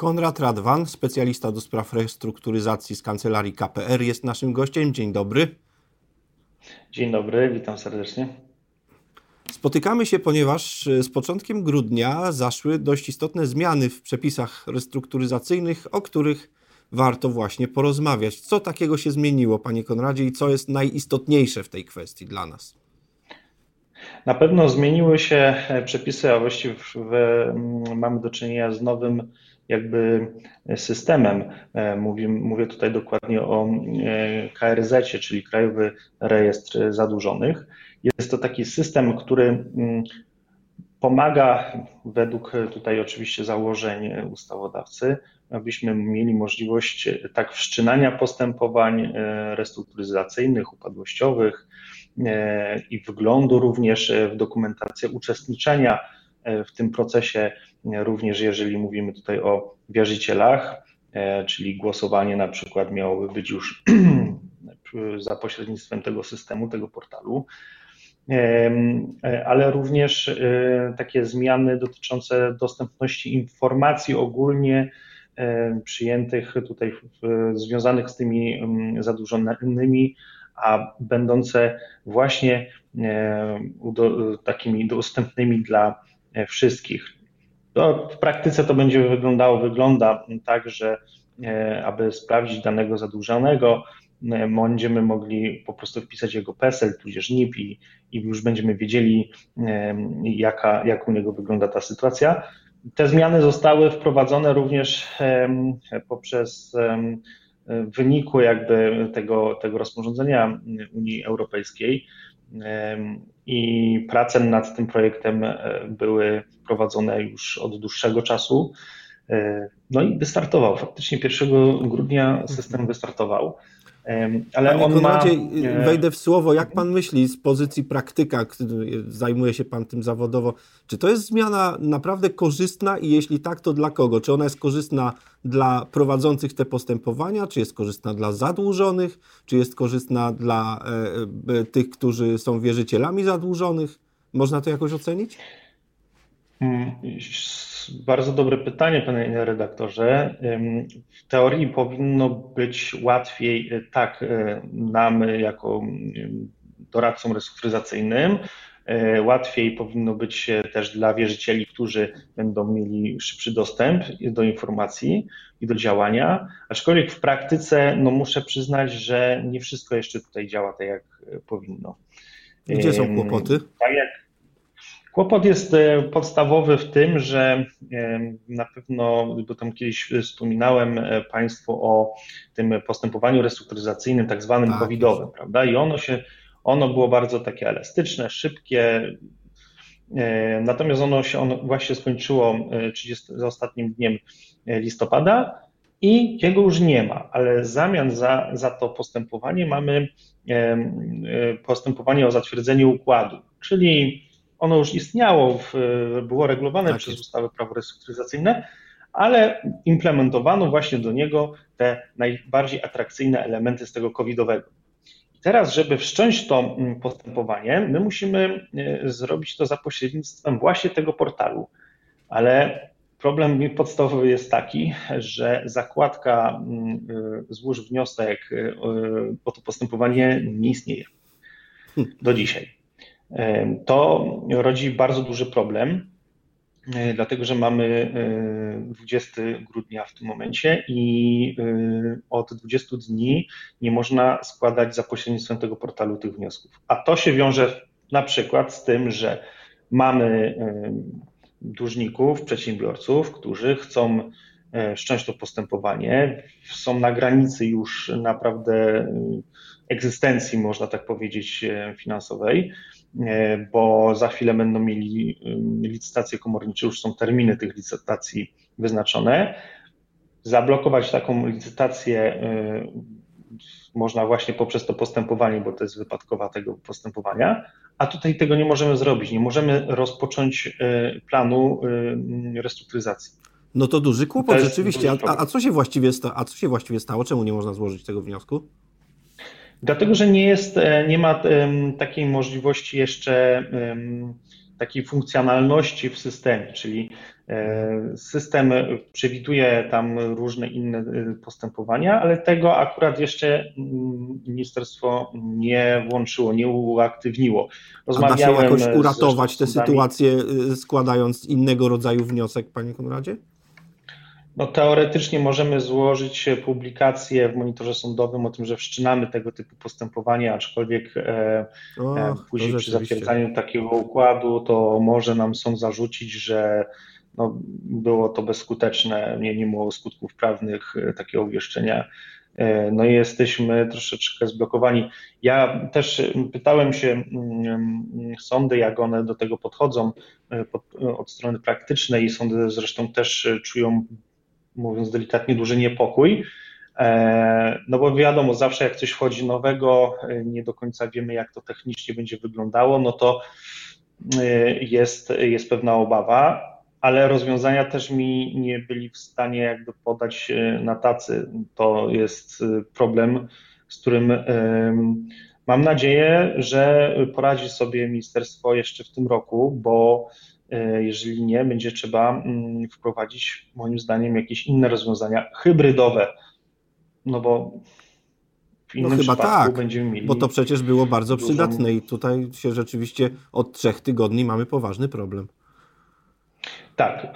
Konrad Radwan, specjalista do spraw restrukturyzacji z kancelarii KPR, jest naszym gościem. Dzień dobry. Dzień dobry, witam serdecznie. Spotykamy się, ponieważ z początkiem grudnia zaszły dość istotne zmiany w przepisach restrukturyzacyjnych, o których warto właśnie porozmawiać. Co takiego się zmieniło, panie Konradzie, i co jest najistotniejsze w tej kwestii dla nas? Na pewno zmieniły się przepisy, a właściwie mamy do czynienia z nowym jakby systemem. Mówię, mówię tutaj dokładnie o e, KRZ, czyli Krajowy Rejestr Zadłużonych. Jest to taki system, który mm, pomaga według tutaj oczywiście założeń ustawodawcy, abyśmy mieli możliwość tak wszczynania postępowań e, restrukturyzacyjnych, upadłościowych e, i wglądu również w dokumentację uczestniczenia w tym procesie, również jeżeli mówimy tutaj o wierzycielach, e, czyli głosowanie na przykład miałoby być już za pośrednictwem tego systemu, tego portalu, e, ale również e, takie zmiany dotyczące dostępności informacji ogólnie przyjętych tutaj związanych z tymi zadłużonymi, a będące właśnie takimi dostępnymi dla wszystkich. To w praktyce to będzie wyglądało, wygląda tak, że e, aby sprawdzić danego zadłużonego, e, będziemy mogli po prostu wpisać jego PESEL, tudzież NIP i, i już będziemy wiedzieli, e, jaka, jak u niego wygląda ta sytuacja. Te zmiany zostały wprowadzone również poprzez wyniku jakby tego, tego rozporządzenia Unii Europejskiej, i prace nad tym projektem e, były prowadzone już od dłuższego czasu. E, no i wystartował. Faktycznie 1 grudnia system wystartował. Ale Panie on Konradzie, ma... E, wejdę w słowo. Jak pan myśli z pozycji praktyka, zajmuje się pan tym zawodowo, czy to jest zmiana naprawdę korzystna i jeśli tak, to dla kogo? Czy ona jest korzystna dla prowadzących te postępowania, czy jest korzystna dla zadłużonych, czy jest korzystna dla e, tych, którzy są wierzycielami zadłużonych? Można to jakoś ocenić? Bardzo dobre pytanie, panie redaktorze. W teorii powinno być łatwiej, e, tak, e, nam jako doradcom restrukturyzacyjnym, e, łatwiej powinno być też dla wierzycieli, którzy będą mieli szybszy dostęp do informacji i do działania, aczkolwiek w praktyce no muszę przyznać, że nie wszystko jeszcze tutaj działa tak, jak powinno. Gdzie są kłopoty? Tak jak Kłopot jest e, podstawowy w tym, że e, na pewno, bo tam kiedyś wspominałem e, Państwu o tym postępowaniu restrukturyzacyjnym, tak zwanym tak, covidowym, prawda? I ono się, ono było bardzo takie elastyczne, szybkie, natomiast ono się ono właśnie skończyło 30, ostatnim dniem listopada i jego już nie ma, ale w zamian za, za to postępowanie mamy postępowanie o zatwierdzenie układu, czyli ono już istniało, w, było regulowane tak przez jest. ustawę prawo restrukturyzacyjne, ale implementowano właśnie do niego te najbardziej atrakcyjne elementy z tego covidowego. I teraz, żeby wszcząć to mm, postępowanie, my musimy e, zrobić to za pośrednictwem właśnie tego portalu, ale problem podstawowy jest taki, że zakładka mm, e, złóż wniosek e, o to postępowanie nie istnieje hmm. do dzisiaj. To rodzi bardzo duży problem, e, dlatego że mamy 20 e, grudnia w tym momencie i e, od 20 dni nie można składać za pośrednictwem tego portalu tych wniosków. A to się wiąże na przykład z tym, że mamy dłużników, przedsiębiorców, którzy chcą wszcząć to postępowanie, są na granicy już naprawdę egzystencji, można tak powiedzieć, finansowej bo za chwilę będą mieli licytacje komornicze, już są terminy tych licytacji wyznaczone. Zablokować taką licytację e, można właśnie poprzez to postępowanie, bo to jest wypadkowa tego postępowania, a tutaj tego nie możemy zrobić. Nie możemy rozpocząć e, planu restrukturyzacji. No to duży kłopot, to rzeczywiście. A, a, co się właściwie sta, a co się właściwie stało? Czemu nie można złożyć tego wniosku? Dlatego, że nie jest, e, nie ma takiej możliwości jeszcze takiej funkcjonalności w systemie, czyli System przewiduje tam różne inne postępowania, ale tego akurat jeszcze mm, ministerstwo nie włączyło, nie uaktywniło. Rozmawiałem A da się jakoś uratować tę sytuację, składając innego rodzaju wniosek, panie Konradzie? No, teoretycznie możemy złożyć publikację w monitorze sądowym o tym, że wszczynamy tego typu postępowania, aczkolwiek e, e, później przy zatwierdzaniu takiego układu to może nam sąd zarzucić, że no, było to bezskuteczne, nie, nie było skutków prawnych e, takiego obwieszczenia. No i jesteśmy troszeczkę zblokowani. Ja też pytałem się mm, sądy, jak one do tego podchodzą od strony praktycznej i sądy zresztą też czują mówiąc delikatnie, duży niepokój. E, no bo wiadomo, zawsze jak coś wchodzi nowego, e, nie do końca wiemy, jak to technicznie będzie wyglądało, no to e, jest, jest pewna obawa, ale rozwiązania też mi nie byli w stanie jakby podać na tacy. To jest problem, z którym mam nadzieję, że poradzi sobie ministerstwo jeszcze w tym roku, bo E, jeżeli nie, będzie trzeba mm, wprowadzić moim zdaniem jakieś inne rozwiązania hybrydowe, no bo w innym no chyba tak, będziemy mieli. Bo to przecież było bardzo dużą... przydatne i tutaj się rzeczywiście od trzech tygodni mamy poważny problem. Tak.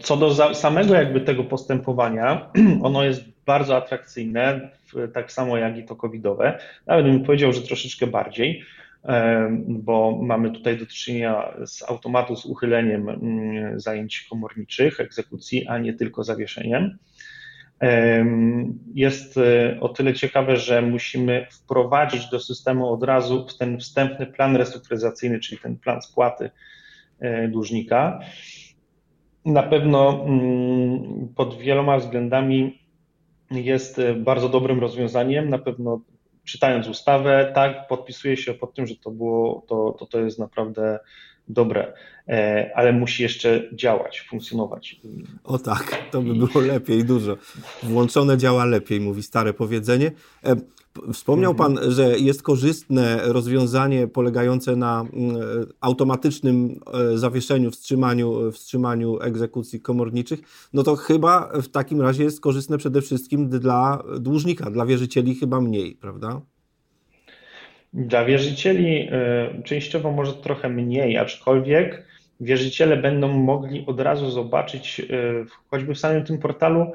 Co do samego jakby tego postępowania, ono jest bardzo atrakcyjne, tak samo jak i to covidowe. Nawet bym powiedział, że troszeczkę bardziej bo mamy tutaj do czynienia z automatu z uchyleniem mm, zajęć komorniczych, egzekucji, a nie tylko zawieszeniem. Jest e, o tyle ciekawe, że musimy wprowadzić do systemu od razu ten wstępny plan restrukturyzacyjny, czyli ten plan spłaty e, dłużnika. Na pewno mm, pod wieloma względami jest e, bardzo dobrym rozwiązaniem. Na pewno czytając ustawę, tak, podpisuję się pod tym, że to było, to, to, to jest naprawdę dobre, e, ale musi jeszcze działać, funkcjonować. O tak, to by było lepiej dużo. Włączone działa lepiej, mówi stare powiedzenie. E, wspomniał mhm. Pan, że jest korzystne rozwiązanie polegające na mm, automatycznym e, zawieszeniu, wstrzymaniu, wstrzymaniu egzekucji komorniczych. No to chyba w takim razie jest korzystne przede wszystkim dla dłużnika, dla wierzycieli chyba mniej, prawda? Dla wierzycieli y, częściowo może trochę mniej, aczkolwiek wierzyciele będą mogli od razu zobaczyć, choćby w samym tym portalu,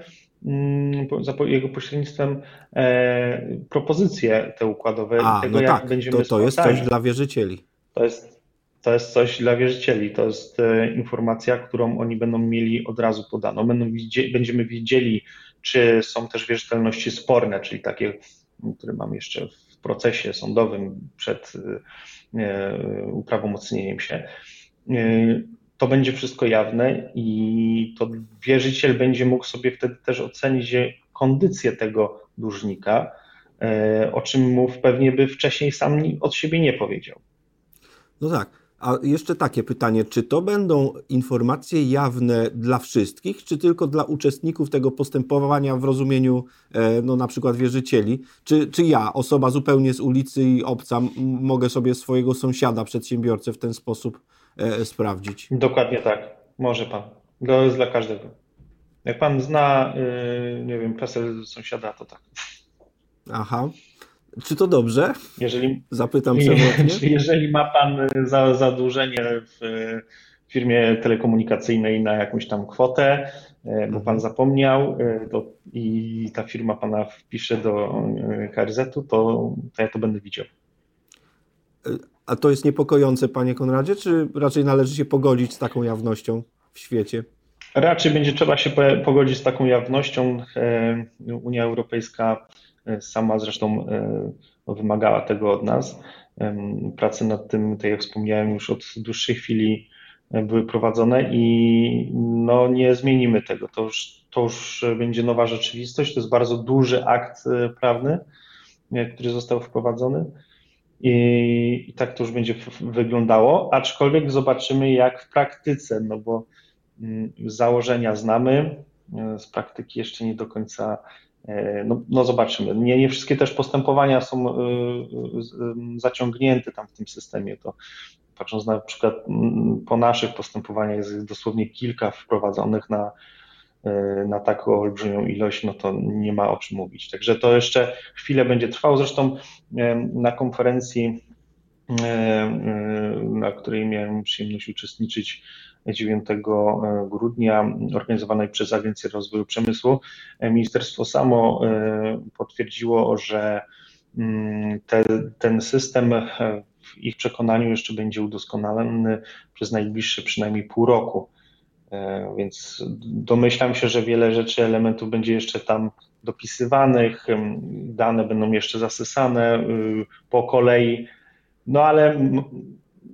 za jego pośrednictwem e, propozycje te układowe A, tego, no jak tak, będziemy to, to jest coś dla wierzycieli. To jest, to jest coś dla wierzycieli. To jest e, informacja, którą oni będą mieli od razu podaną. Będą będziemy widzieli, czy są też wierzytelności sporne, czyli takie, które mam jeszcze w procesie sądowym przed e, uprawomocnieniem się, e, to będzie wszystko jawne i to wierzyciel będzie mógł sobie wtedy też ocenić kondycję tego dłużnika, e, o czym mu pewnie by wcześniej sam od siebie nie powiedział. No tak. A jeszcze takie pytanie, czy to będą informacje jawne dla wszystkich, czy tylko dla uczestników tego postępowania w rozumieniu e, no, na przykład wierzycieli? Czy, czy ja, osoba zupełnie z ulicy i obca, mogę sobie swojego sąsiada, przedsiębiorcę w ten sposób e, sprawdzić? Dokładnie tak, może pan. To jest dla każdego. Jak pan zna, yy, nie wiem, PESEL sąsiada, to tak. Aha. Czy to dobrze? Jeżeli, Zapytam przewrotnie. Jeżeli ma Pan za, zadłużenie w firmie telekomunikacyjnej na jakąś tam kwotę, e, bo Pan mhm. zapomniał e, to, i ta firma Pana wpisze do e, KRZ-u, to, to ja to będę widział. A to jest niepokojące, Panie Konradzie, czy raczej należy się pogodzić z taką jawnością w świecie? Raczej będzie trzeba się pogodzić z taką jawnością. Unia Europejska sama zresztą e, wymagała tego od nas. Prace nad tym, tak jak wspomniałem, już od dłuższej chwili e, były prowadzone i no, nie zmienimy tego. To już, to już będzie nowa rzeczywistość. To jest bardzo duży akt e, prawny, który został wprowadzony. I, I, tak to już będzie wyglądało, aczkolwiek zobaczymy jak w praktyce, no bo mm, założenia znamy, z praktyki jeszcze nie do końca E, no, no zobaczymy. Nie, nie wszystkie też postępowania są e, zaciągnięte tam w tym systemie. To patrząc na przykład po naszych postępowaniach, jest dosłownie kilka wprowadzonych na, na taką olbrzymią ilość, no to nie ma o czym mówić. Także to jeszcze chwilę będzie trwało. Zresztą na konferencji, na której miałem przyjemność uczestniczyć 9 e, grudnia organizowanej przez Agencję Rozwoju Przemysłu. E, ministerstwo samo e, potwierdziło, że mm, te, ten system w ich przekonaniu jeszcze będzie udoskonalony przez najbliższe przynajmniej pół roku. Więc domyślam się, że wiele rzeczy, elementów będzie jeszcze tam dopisywanych, dane będą jeszcze zasysane y, po kolei, no ale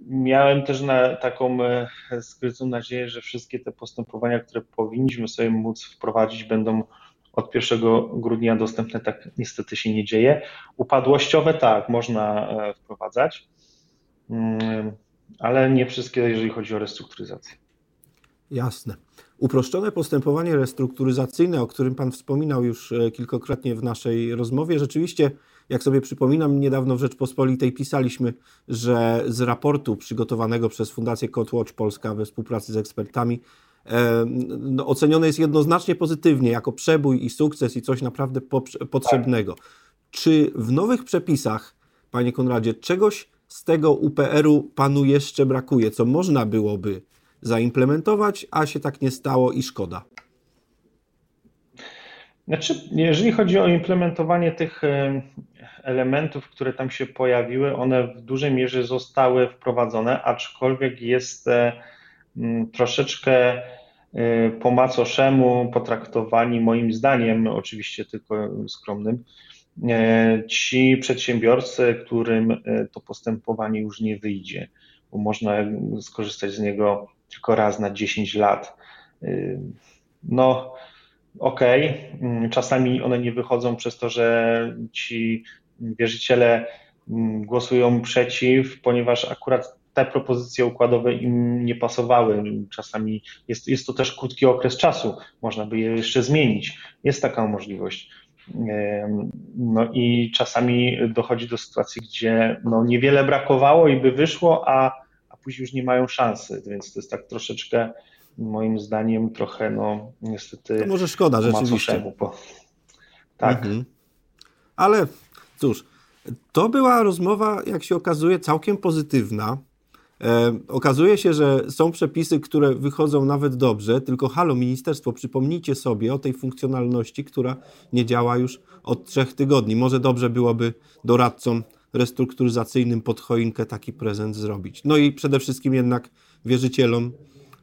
miałem też na taką e, skrytą nadzieję, że wszystkie te postępowania, które powinniśmy sobie móc wprowadzić, będą od 1 grudnia dostępne. Tak niestety się nie dzieje. Upadłościowe tak, można e, wprowadzać, mm, ale nie wszystkie, jeżeli chodzi o restrukturyzację. Jasne. Uproszczone postępowanie restrukturyzacyjne, o którym Pan wspominał już e, kilkakrotnie w naszej rozmowie, rzeczywiście jak sobie przypominam, niedawno w Rzeczpospolitej pisaliśmy, że z raportu przygotowanego przez Fundację Codewatch Polska we współpracy z ekspertami e, no, ocenione jest jednoznacznie pozytywnie jako przebój i sukces i coś naprawdę potrzebnego. Czy w nowych przepisach, Panie Konradzie, czegoś z tego UPR-u Panu jeszcze brakuje, co można byłoby zaimplementować, a się tak nie stało i szkoda? Znaczy, jeżeli chodzi o implementowanie tych e, elementów, które tam się pojawiły, one w dużej mierze zostały wprowadzone, aczkolwiek jest e, troszeczkę e, po macoszemu potraktowani, moim zdaniem, oczywiście tylko skromnym, ci przedsiębiorcy, którym to postępowanie już nie wyjdzie, bo można skorzystać z niego tylko raz na 10 lat. No, ok, mm, czasami one nie wychodzą przez to, że ci wierzyciele mm, głosują przeciw, ponieważ akurat te propozycje układowe im nie pasowały. Czasami jest, jest to też krótki okres czasu, można by je jeszcze zmienić. Jest taka możliwość. No i czasami dochodzi do sytuacji, gdzie no niewiele brakowało i by wyszło, a później już nie mają szansy, więc to jest tak troszeczkę moim zdaniem trochę, no niestety. To może szkoda rzeczywiście. Bo... Tak. Mhm. Ale cóż, to była rozmowa, jak się okazuje, całkiem pozytywna. E, okazuje się, że są przepisy, które wychodzą nawet dobrze, tylko halo, ministerstwo, przypomnijcie sobie o tej funkcjonalności, która nie działa już od trzech tygodni. Może dobrze byłoby doradcom restrukturyzacyjnym pod choinkę taki prezent zrobić. No i przede wszystkim jednak wierzycielom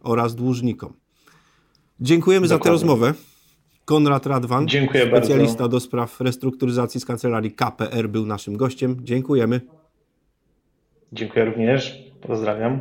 oraz dłużnikom. Dziękujemy Dokładnie. za tę rozmowę. Konrad Radwan, Dziękuję specjalista bardzo. do spraw restrukturyzacji z kancelarii KPR, był naszym gościem. Dziękujemy. Dziękuję również. Pozdrawiam.